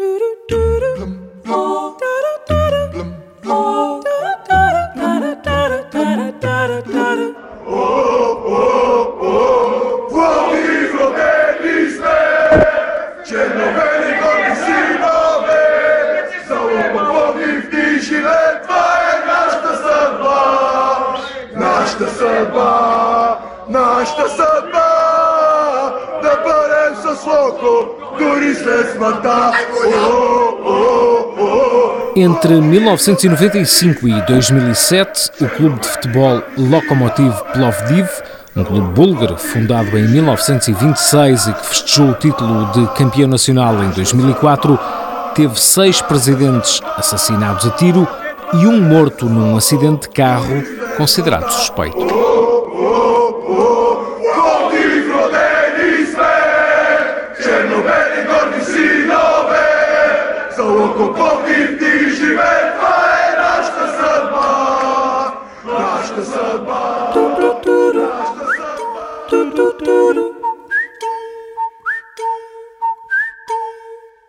Е нашата съдба, нашата съдба. Е oh. Entre 1995 e 2007, o clube de futebol Lokomotiv Plovdiv, um clube búlgaro fundado em 1926 e que festejou o título de campeão nacional em 2004, teve seis presidentes assassinados a tiro e um morto num acidente de carro considerado suspeito. sinove, za oko pokiti žive, pa je našta srba, našta srba, našta srba.